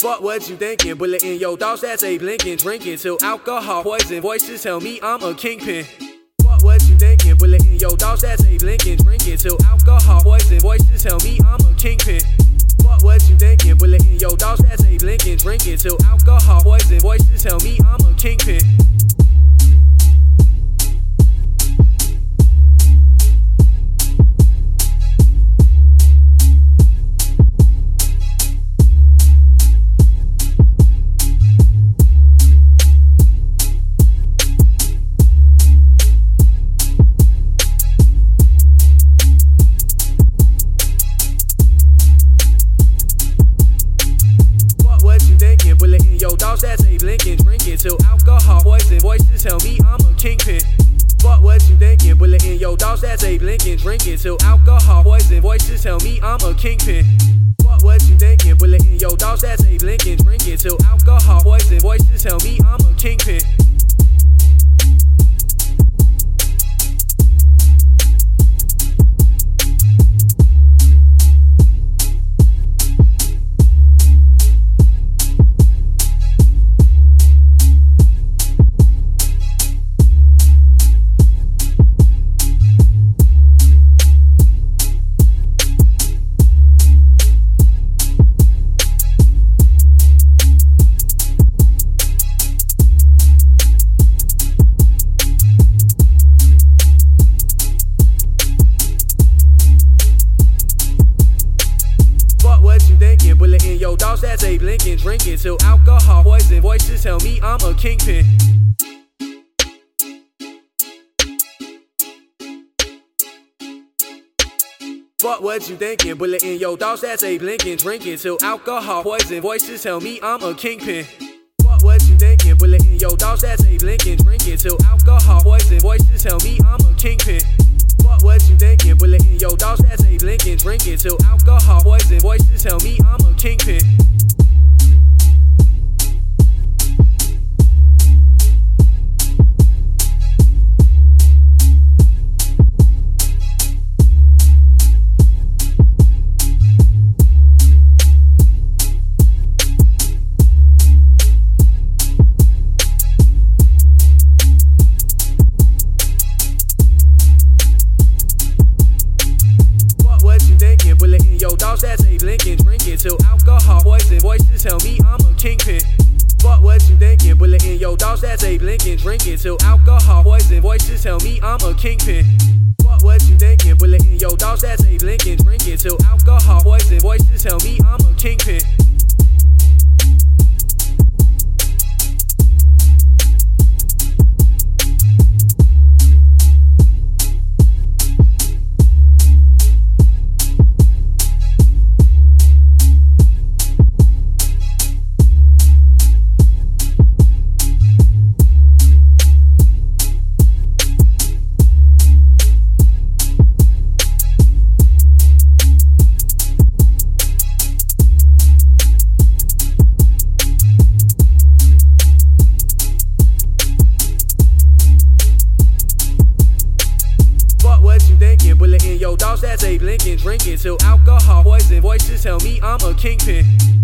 Fuck what you thinking, bullet in your thoughts that's a blinking, drinking till alcohol poison. Voices tell me I'm a kingpin. Fuck what you thinking, bullet in your thoughts that's a blinking, drinking till alcohol poison. Voices tell me I'm a kingpin. Fuck what you thinking, bullet in your thoughts that's a blinking, drinking till alcohol poison. Voices tell me I'm a kingpin. That's a blinking, drinking till alcohol poison. Voices tell me I'm a kingpin. Fuck what you thinking, bullet in your thoughts that's a blinking, drinking till alcohol poison. Voices tell me I'm a kingpin. Fuck what you thinking, bullet in your thoughts that's a blinking, drinking till alcohol poison. Voices tell me I'm a kingpin. Your thoughts that's a blinking, drinking till alcohol poison. Voices tell me I'm a kingpin. Fuck what you thinking, bullet in your thoughts that's a blinking, drinking till alcohol poison. Voices tell me I'm a kingpin. Drinking till alcohol poison. Voices tell me I'm a kingpin. Thoughts that's a blinking, drinking till alcohol poison. Voices tell me I'm a kingpin. Fuck what you thinking, bullet in your thoughts that's a blinking, drinking till alcohol poison. Voices tell me I'm a kingpin. Fuck what you thinking, bullet in your thoughts that's a blinking, drinking till alcohol poison. Voices tell me I'm a kingpin. Thinking, bullet in your thoughts that's a blinking, drinking till alcohol poison. Voices tell me I'm a kingpin.